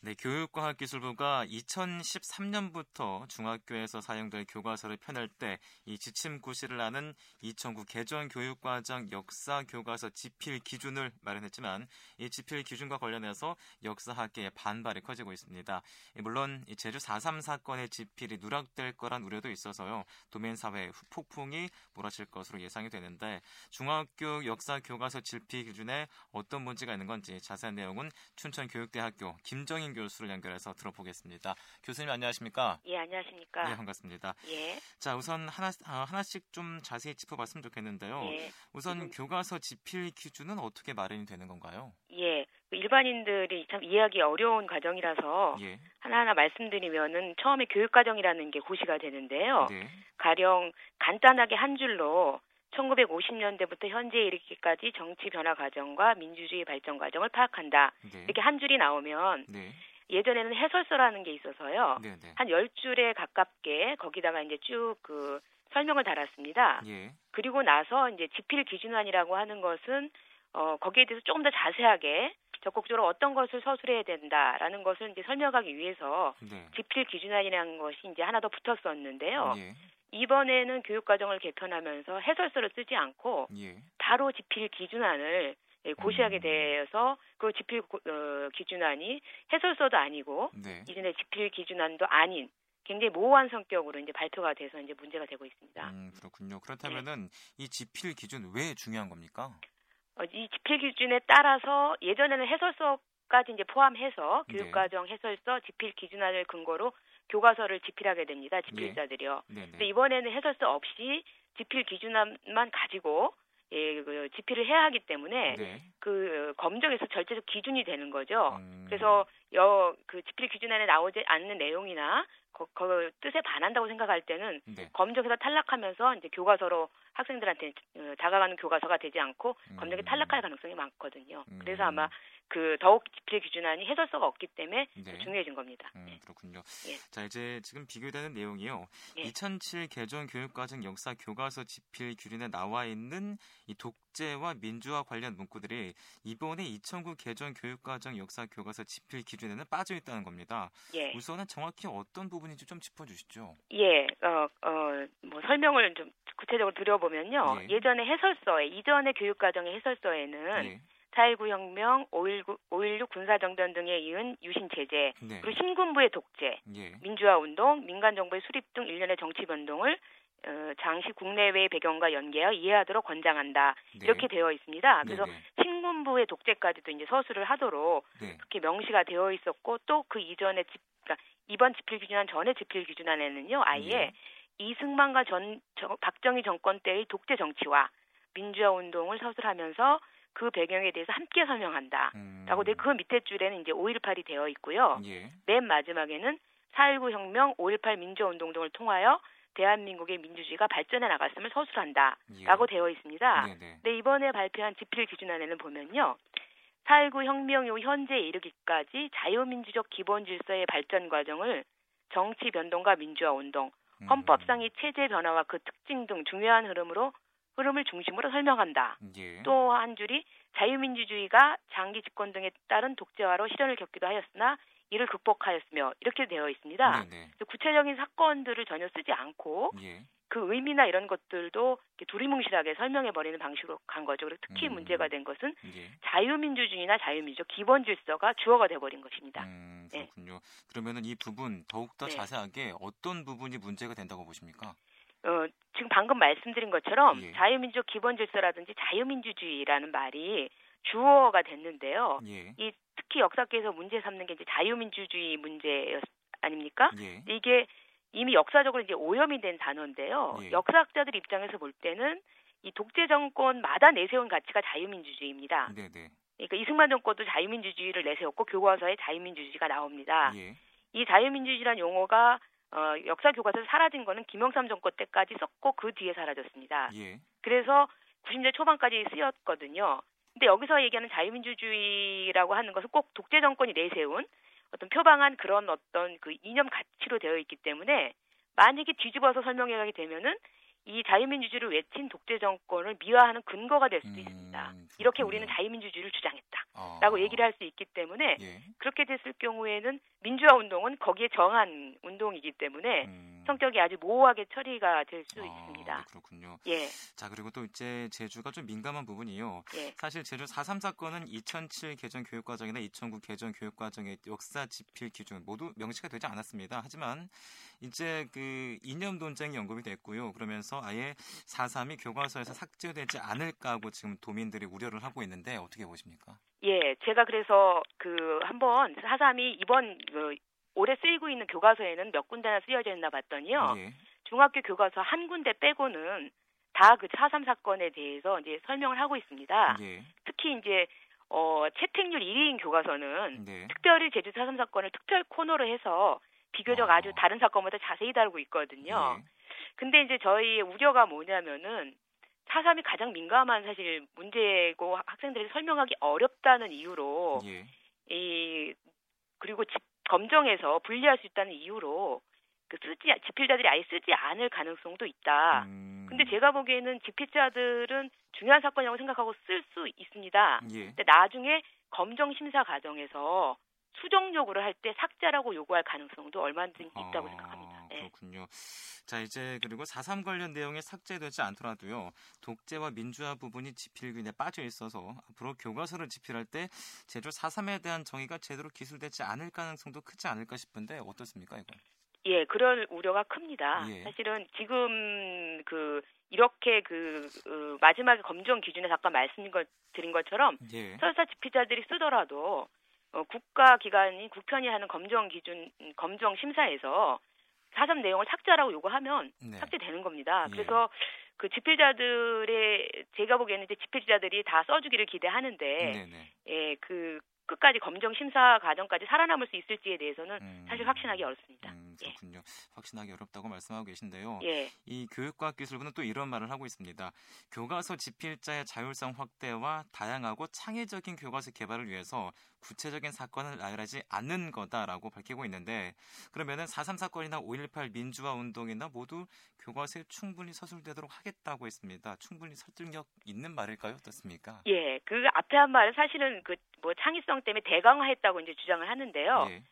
네, 교육과학기술부가 2013년부터 중학교에서 사용될 교과서를 펴낼 때 이 지침 구실을 하는 2009 개정 교육과정 역사 교과서 지필 기준을 마련했지만 이 지필 기준과 관련해서 역사학계의 반발이 커지고 있습니다. 물론 제주 4.3 사건의 지필이 누락될 거란 우려도 있어서요. 도민 사회 폭풍이 몰아칠 것으로 예상이 되는데 중학교 역사 교과서 지필 기준에 어떤 문제가 있는 건지 자세한 내용은 춘천교육대학교 김정인 교수를 연결해서 들어보겠습니다. 교수님 안녕하십니까? 예, 안녕하십니까? 네, 반갑습니다. 예. 자, 우선 하나 아, 하나씩 좀 자세히 짚어봤으면 좋겠는데요. 예. 우선 음. 교과서 지필 기준은 어떻게 마련이 되는 건가요? 예. 그 일반인들이 참 이해하기 어려운 과정이라서 예. 하나하나 말씀드리면은 처음에 교육 과정이라는 게 고시가 되는데요. 네. 가령 간단하게 한 줄로 1950년대부터 현재에 이르기까지 정치 변화 과정과 민주주의 발전 과정을 파악한다. 네. 이렇게 한 줄이 나오면 네. 예전에는 해설서라는 게 있어서요. 네, 네. 한 10줄에 가깝게 거기다가 이제 쭉 그 설명을 달았습니다. 예. 그리고 나서 이제 지필 기준안이라고 하는 것은 어 거기에 대해서 조금 더 자세하게 적극적으로 어떤 것을 서술해야 된다라는 것을 이제 설명하기 위해서 네. 지필 기준안이라는 것이 이제 하나 더 붙었었는데요. 예. 이번에는 교육과정을 개편하면서 해설서를 쓰지 않고 예. 바로 지필 기준안을 예, 고시하게 음. 돼서 그 지필 고- 어, 기준안이 해설서도 아니고 네. 이전에 지필 기준안도 아닌 굉장히 모호한 성격으로 이제 발표가 돼서 이제 문제가 되고 있습니다. 음, 그렇군요. 그렇다면은 이 지필 기준 왜 중요한 겁니까? 어, 이 지필 기준에 따라서 예전에는 해설서 까지 이제 포함해서 네. 교육과정 해설서 지필 기준안을 근거로 교과서를 지필하게 됩니다. 지필자들이요. 네, 근데 네. 이번에는 해설서 없이 지필 기준안만 가지고 예, 그 지필을 해야 하기 때문에 네. 그 어, 검정에서 절대적 기준이 되는 거죠. 음, 그래서 여그 지필 기준 안에 나오지 않는 내용이나 그, 그 뜻에 반한다고 생각할 때는 네. 검정에서 탈락하면서 이제 교과서로 학생들한테 어, 다가가는 교과서가 되지 않고 검정에 음. 탈락할 가능성이 많거든요. 음. 그래서 아마 그 더욱 지필 기준안이 해설서가 없기 때문에 네. 중요해진 겁니다. 음, 네. 그렇군요. 예. 자, 이제 지금 비교되는 내용이요. 예. 2007 개정 교육과정 역사 교과서 지필 규린에 나와 있는 이 독재와 민주화 관련 문구들이 이번에 2009 개정 교육과정 역사 교과서 지필 기준에는 빠져 있다는 겁니다. 예. 우선은 정확히 어떤 부분인지 좀 짚어주시죠. 예, 어, 어, 뭐 설명을 좀 구체적으로 드려보면요. 예. 예. 전에 해설서에, 이전의 교육과정의 해설서에는 예. 4.19 혁명, 5.19, 5.16 군사정변 등에 이은 유신 체제, 네. 그리고 신군부의 독재, 예. 민주화 운동, 민간 정부의 수립 등 일련의 정치 변동을 어, 장시 국내외의 배경과 연계하여 이해하도록 권장한다. 네. 이렇게 되어 있습니다. 그래서 네, 네. 신군부의 독재까지도 이제 서술을 하도록 네. 그렇게 명시가 되어 있었고 또 그 이전에 집, 그러니까 이번 지필 기준안 전에 지필 기준안에는요 아예 예. 이승만과 전 저- 박정희 정권 때의 독재 정치와 민주화 운동을 서술하면서 그 배경에 대해서 함께 설명한다. 음, 라고 그 밑에 줄에는 이제 5.18이 되어 있고요. 예. 맨 마지막에는 4.19 혁명, 5.18 민주화 운동 등을 통하여 대한민국의 민주주의가 발전해 나갔음을 서술한다. 예. 라고 되어 있습니다. 네, 네. 근데 이번에 발표한 지필 기준안에는 보면요. 4.19 혁명 이후 현재에 이르기까지 자유민주적 기본 질서의 발전 과정을 정치 변동과 민주화 운동, 음, 헌법상의 체제 변화와 그 특징 등 중요한 흐름으로 흐름을 중심으로 설명한다. 예. 또한 줄이 자유민주주의가 장기 집권 등에 따른 독재화로 실현을 겪기도 하였으나 이를 극복하였으며 이렇게 되어 있습니다. 네, 네. 구체적인 사건들을 전혀 쓰지 않고 예. 그 의미나 이런 것들도 두리뭉실하게 설명해 버리는 방식으로 간 거죠. 그리고 특히 음. 문제가 된 것은 예. 자유민주주의나 자유민주적 기본 질서가 주어가 돼 버린 것입니다. 음, 네. 그렇군요. 그러면은 이 부분 더욱 더 네. 자세하게 어떤 부분이 문제가 된다고 보십니까? 어, 지금 방금 말씀드린 것처럼 예. 자유민주적 기본 질서라든지 자유민주주의라는 말이 주어가 됐는데요. 예. 이 특히 역사계에서 문제 삼는 게 이제 자유민주주의 문제 아닙니까? 예. 이게 이미 역사적으로 이제 오염이 된 단어인데요. 예. 역사학자들 입장에서 볼 때는 이 독재 정권마다 내세운 가치가 자유민주주의입니다. 네, 네. 그러니까 이승만 정권도 자유민주주의를 내세웠고 교과서에 자유민주주의가 나옵니다. 예. 이 자유민주주의란 용어가 어, 역사 교과서에서 사라진 거는 김영삼 정권 때까지 썼고 그 뒤에 사라졌습니다. 예. 그래서 90년대 초반까지 쓰였거든요. 근데 여기서 얘기하는 자유민주주의라고 하는 것은 꼭 독재 정권이 내세운 어떤 표방한 그런 어떤 그 이념 가치로 되어 있기 때문에 만약에 뒤집어서 설명해 가게 되면은 이 자유민주주의를 외친 독재 정권을 미화하는 근거가 될 수도 음, 있습니다. 이렇게 그렇군요. 우리는 자유민주주의를 주장했다. 어. 라고 얘기를 할 수 있기 때문에 예. 그렇게 됐을 경우에는 민주화 운동은 거기에 정한 운동이기 때문에 음. 성격이 아주 모호하게 처리가 될수 아, 있습니다. 네, 그렇군요. 예, 자 그리고 또 이제 제주가 좀 민감한 부분이요. 예. 사실 제주 4.3 사건은 2007 개정 교육과정이나 2009 개정 교육과정의 역사 지필 기준 모두 명시가 되지 않았습니다. 하지만 이제 그 이념 논쟁이 언급이 됐고요. 그러면서 아예 4.3이 교과서에서 삭제되지 않을까 하고 지금 도민들이 우려를 하고 있는데 어떻게 보십니까? 예, 제가 그래서 그 한번 사삼이 이번 그 올해 쓰이고 있는 교과서에는 몇 군데나 쓰여져 있나 봤더니요. 예. 중학교 교과서 한 군데 빼고는 다그 사삼 사건에 대해서 이제 설명을 하고 있습니다. 예. 특히 이제 어 채택률 1위인 교과서는 네. 특별히 제주 사삼 사건을 특별 코너로 해서 비교적 어. 아주 다른 사건보다 자세히 다루고 있거든요. 예. 근데 이제 저희의 우려가 뭐냐면은 사삼이 가장 민감한 사실 문제고 학생들이 설명하기 어렵다는 이유로 예. 이 그리고 집 검정에서 분리할 수 있다는 이유로 그 쓰지 집필자들이 아예 쓰지 않을 가능성도 있다. 음. 근데 제가 보기에는 집필자들은 중요한 사건이라고 생각하고 쓸 수 있습니다. 예. 근데 나중에 검정 심사 과정에서 수정 요구를 할때 삭제라고 요구할 가능성도 얼마든지 있다고 아, 생각합니다. 예. 그렇군요. 자, 이제 그리고 4.3 관련 내용이 삭제되지 않더라도요. 독재와 민주화 부분이 지필균에 빠져 있어서 앞으로 교과서를 지필할 때 제주 4.3에 대한 정의가 제대로 기술되지 않을 가능성도 크지 않을까 싶은데 어떻습니까, 이건? 예, 그런 우려가 큽니다. 예. 사실은 지금 그 이렇게 그 어, 마지막에 검정 기준에 아까 말씀드린 것처럼 예. 설사 집필자들이 쓰더라도 어, 국가 기관이 국편이 하는 검정 기준 음, 검정 심사에서 사삼 내용을 삭제하라고 요구하면 네. 삭제되는 겁니다. 예. 그래서 그 집필자들의 제가 보기에는 이제 집필자들이 다 써주기를 기대하는데 네, 네. 예, 그 끝까지 검정 심사 과정까지 살아남을 수 있을지에 대해서는 음. 사실 확신하기 어렵습니다. 음, 그렇군요. 확신하기 어렵다고 말씀하고 계신데요. 예. 이 교육과학기술부는 또 이런 말을 하고 있습니다. 교과서 집필자의 자율성 확대와 다양하고 창의적인 교과서 개발을 위해서 구체적인 사건을 나열하지 않는 거다라고 밝히고 있는데 그러면은 4.3 사건이나 5.18 민주화 운동이나 모두 교과서에 충분히 서술되도록 하겠다고 했습니다. 충분히 설득력 있는 말일까요? 어떻습니까? 예, 그 앞에 한 말은 사실은 그 뭐 창의성 때문에 대강화했다고 이제 주장을 하는데요. 예.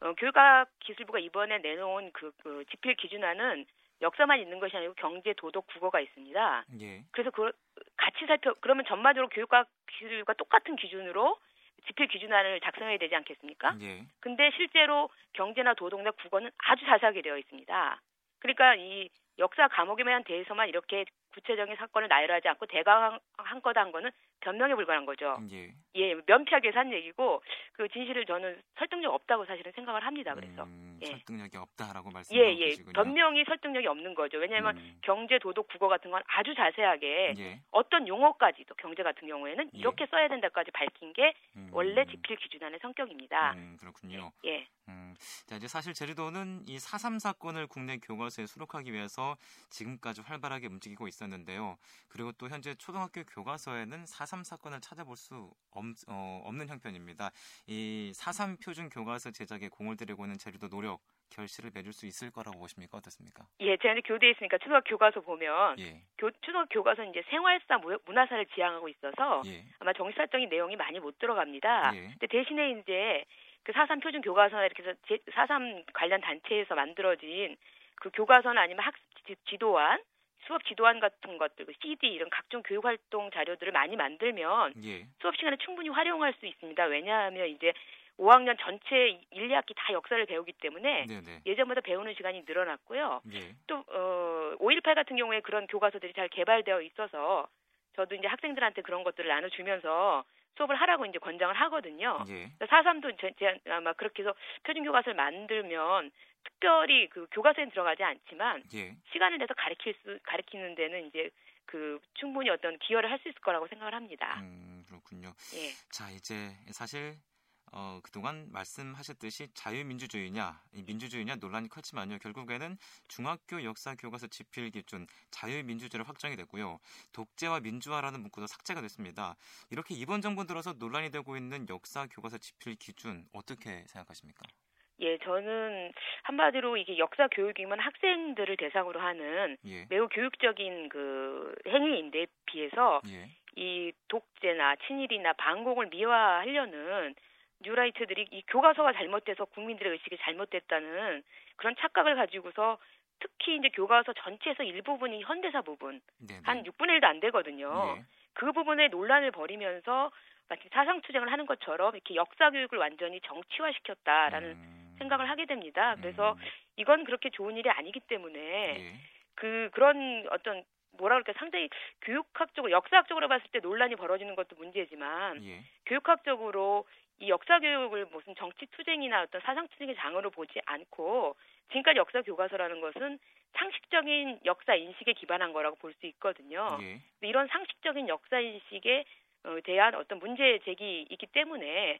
어, 교육학기술부가 이번에 내놓은 그, 그 집필 기준안은 역사만 있는 것이 아니고 경제, 도덕, 국어가 있습니다. 예. 그래서 그 같이 살펴 그러면 전반적으로 교육학기술과 똑같은 기준으로 집필 기준안을 작성해야 되지 않겠습니까? 예. 근데 실제로 경제나 도덕나 국어는 아주 자세하게 되어 있습니다. 그러니까 이 역사 과목에만 대해서만 이렇게 구체적인 사건을 나열하지 않고 대강 한 거다 한 거는 변명에 불과한 거죠. 예. 예, 면피하게 산 얘기고 그 진실을 저는 설득력 없다고 사실은 생각을 합니다. 그래서 음, 예. 설득력이 없다라고 말씀하고 예, 예, 계시군요. 변명이 설득력이 없는 거죠. 왜냐하면 음, 경제, 도덕, 국어 같은 건 아주 자세하게 예. 어떤 용어까지도 경제 같은 경우에는 예. 이렇게 써야 된다까지 밝힌 게 음, 원래 집필 기준안의 성격입니다. 음, 그렇군요. 예, 음, 자, 이제 사실 제주도는 이4.3 사건을 국내 교과서에 수록하기 위해서 지금까지 활발하게 움직이고 있었는데요. 그리고 또 현재 초등학교 교과서에는 4.3 사건을 찾아볼 수 없, 어, 없는 형편입니다. 이 4.3 표준 교과서 제작에 공을 들이고 있는 제주도 노력, 결실을 맺을 수 있을 거라고 보십니까? 어떻습니까? 예, 제가 이제 교대에 있으니까 초등학교 교과서 보면 예, 교, 초등학교 교과서는 이제 생활사, 무- 문화사를 지향하고 있어서 예, 아마 정치사적인 내용이 많이 못 들어갑니다. 예. 근데 대신에 이제 그4.3 표준 교과서나 이렇게 해서 4.3 관련 단체에서 만들어진 그 교과서나 아니면 학습 지- 지도안, 수업 지도안 같은 것들, 그 CD 이런 각종 교육 활동 자료들을 많이 만들면 예, 수업 시간에 충분히 활용할 수 있습니다. 왜냐하면 이제 5학년 전체 1, 2학기 다 역사를 배우기 때문에 네, 네, 예전보다 배우는 시간이 늘어났고요. 예, 또 어, 5.18 같은 경우에 그런 교과서들이 잘 개발되어 있어서 저도 이제 학생들한테 그런 것들을 나눠주면서 수업을 하라고 이제 권장을 하거든요. 예, 사삼도 제, 제, 아마 그렇게 해서 표준 교과서를 만들면 특별히 그 교과서에 들어가지 않지만 예. 시간을 내서 가르칠 수 가르치는 데는 이제 그 충분히 어떤 기여를 할 수 있을 거라고 생각을 합니다. 음, 그렇군요. 예. 자, 이제 사실 어, 그동안 말씀하셨듯이 자유민주주의냐, 이 민주주의냐 논란이 컸지만요. 결국에는 중학교 역사 교과서 집필 기준 자유민주주의로 확정이 됐고요. 독재와 민주화라는 문구도 삭제가 됐습니다. 이렇게 이번 정부 들어서 논란이 되고 있는 역사 교과서 집필 기준 어떻게 생각하십니까? 예, 저는 한마디로 이게 역사 교육이면 학생들을 대상으로 하는 예. 매우 교육적인 그 행위인데 비해서 예. 이 독재나 친일이나 반공을 미화하려는 뉴라이트들이 이 교과서가 잘못돼서 국민들의 의식이 잘못됐다는 그런 착각을 가지고서 특히 이제 교과서 전체에서 일부분이 현대사 부분 네. 한 6분의 1도 안 되거든요. 예. 그 부분에 논란을 벌이면서 마치 사상 투쟁을 하는 것처럼 이렇게 역사 교육을 완전히 정치화시켰다라는 음. 생각을 하게 됩니다. 그래서 음. 이건 그렇게 좋은 일이 아니기 때문에 예. 그 그런 어떤 뭐라 그럴까 상당히 교육학적으로 역사학적으로 봤을 때 논란이 벌어지는 것도 문제지만 예. 교육학적으로 이 역사 교육을 무슨 정치 투쟁이나 어떤 사상 투쟁의 장으로 보지 않고 지금까지 역사 교과서라는 것은 상식적인 역사 인식에 기반한 거라고 볼 수 있거든요. 예. 이런 상식적인 역사 인식에 어, 대한 어떤 문제 제기 있기 때문에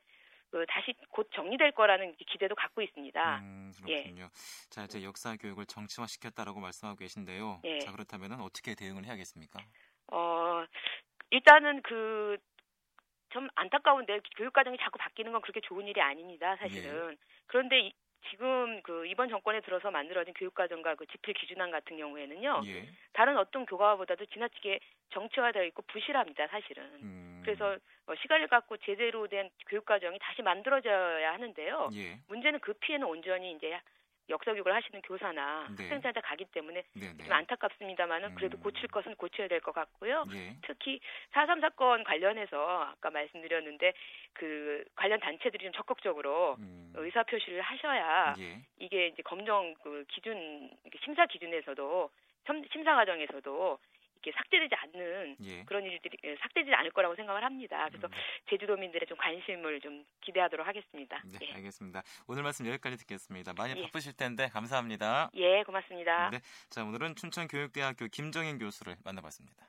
그 다시 곧 정리될 거라는 기대도 갖고 있습니다. 음, 예. 그렇군요. 자, 이제 역사 교육을 정치화시켰다라고 말씀하고 계신데요. 예. 자, 그렇다면 어떻게 대응을 해야겠습니까? 어, 일단은 그, 좀 안타까운데 교육 과정이 자꾸 바뀌는 건 그렇게 좋은 일이 아닙니다, 사실은. 그런데 이- 지금 그 이번 정권에 들어서 만들어진 교육 과정과 그 지필 기준안 같은 경우에는 예. 다른 어떤 교과보다도 지나치게 정치화되어 있고 부실합니다, 사실은. 음. 그래서 어, 시간을 갖고 제대로 된 교육 과정이 다시 만들어져야 하는데요. 예. 문제는 그 피해는 온전히 이제 역사 교육을 하시는 교사나 네. 학생들한테 가기 때문에 네, 네. 좀 안타깝습니다만은 그래도 음. 고칠 것은 고쳐야 될 것 같고요. 예. 특히 4.3 사건 관련해서 아까 말씀드렸는데 그 관련 단체들이 좀 적극적으로 음. 의사 표시를 하셔야 예. 이게 이제 검정 그 기준 심사 기준에서도 첨- 심사 과정에서도 이렇게 삭제되지 않는 예. 그런 일들이 예, 삭제되지 않을 거라고 생각을 합니다. 그래서 음. 제주도민들의 좀 관심을 좀 기대하도록 하겠습니다. 네, 예. 알겠습니다. 오늘 말씀 여기까지 듣겠습니다. 많이 예. 바쁘실 텐데 감사합니다. 예, 고맙습니다. 네. 자, 오늘은 춘천교육대학교 김정인 교수를 만나봤습니다.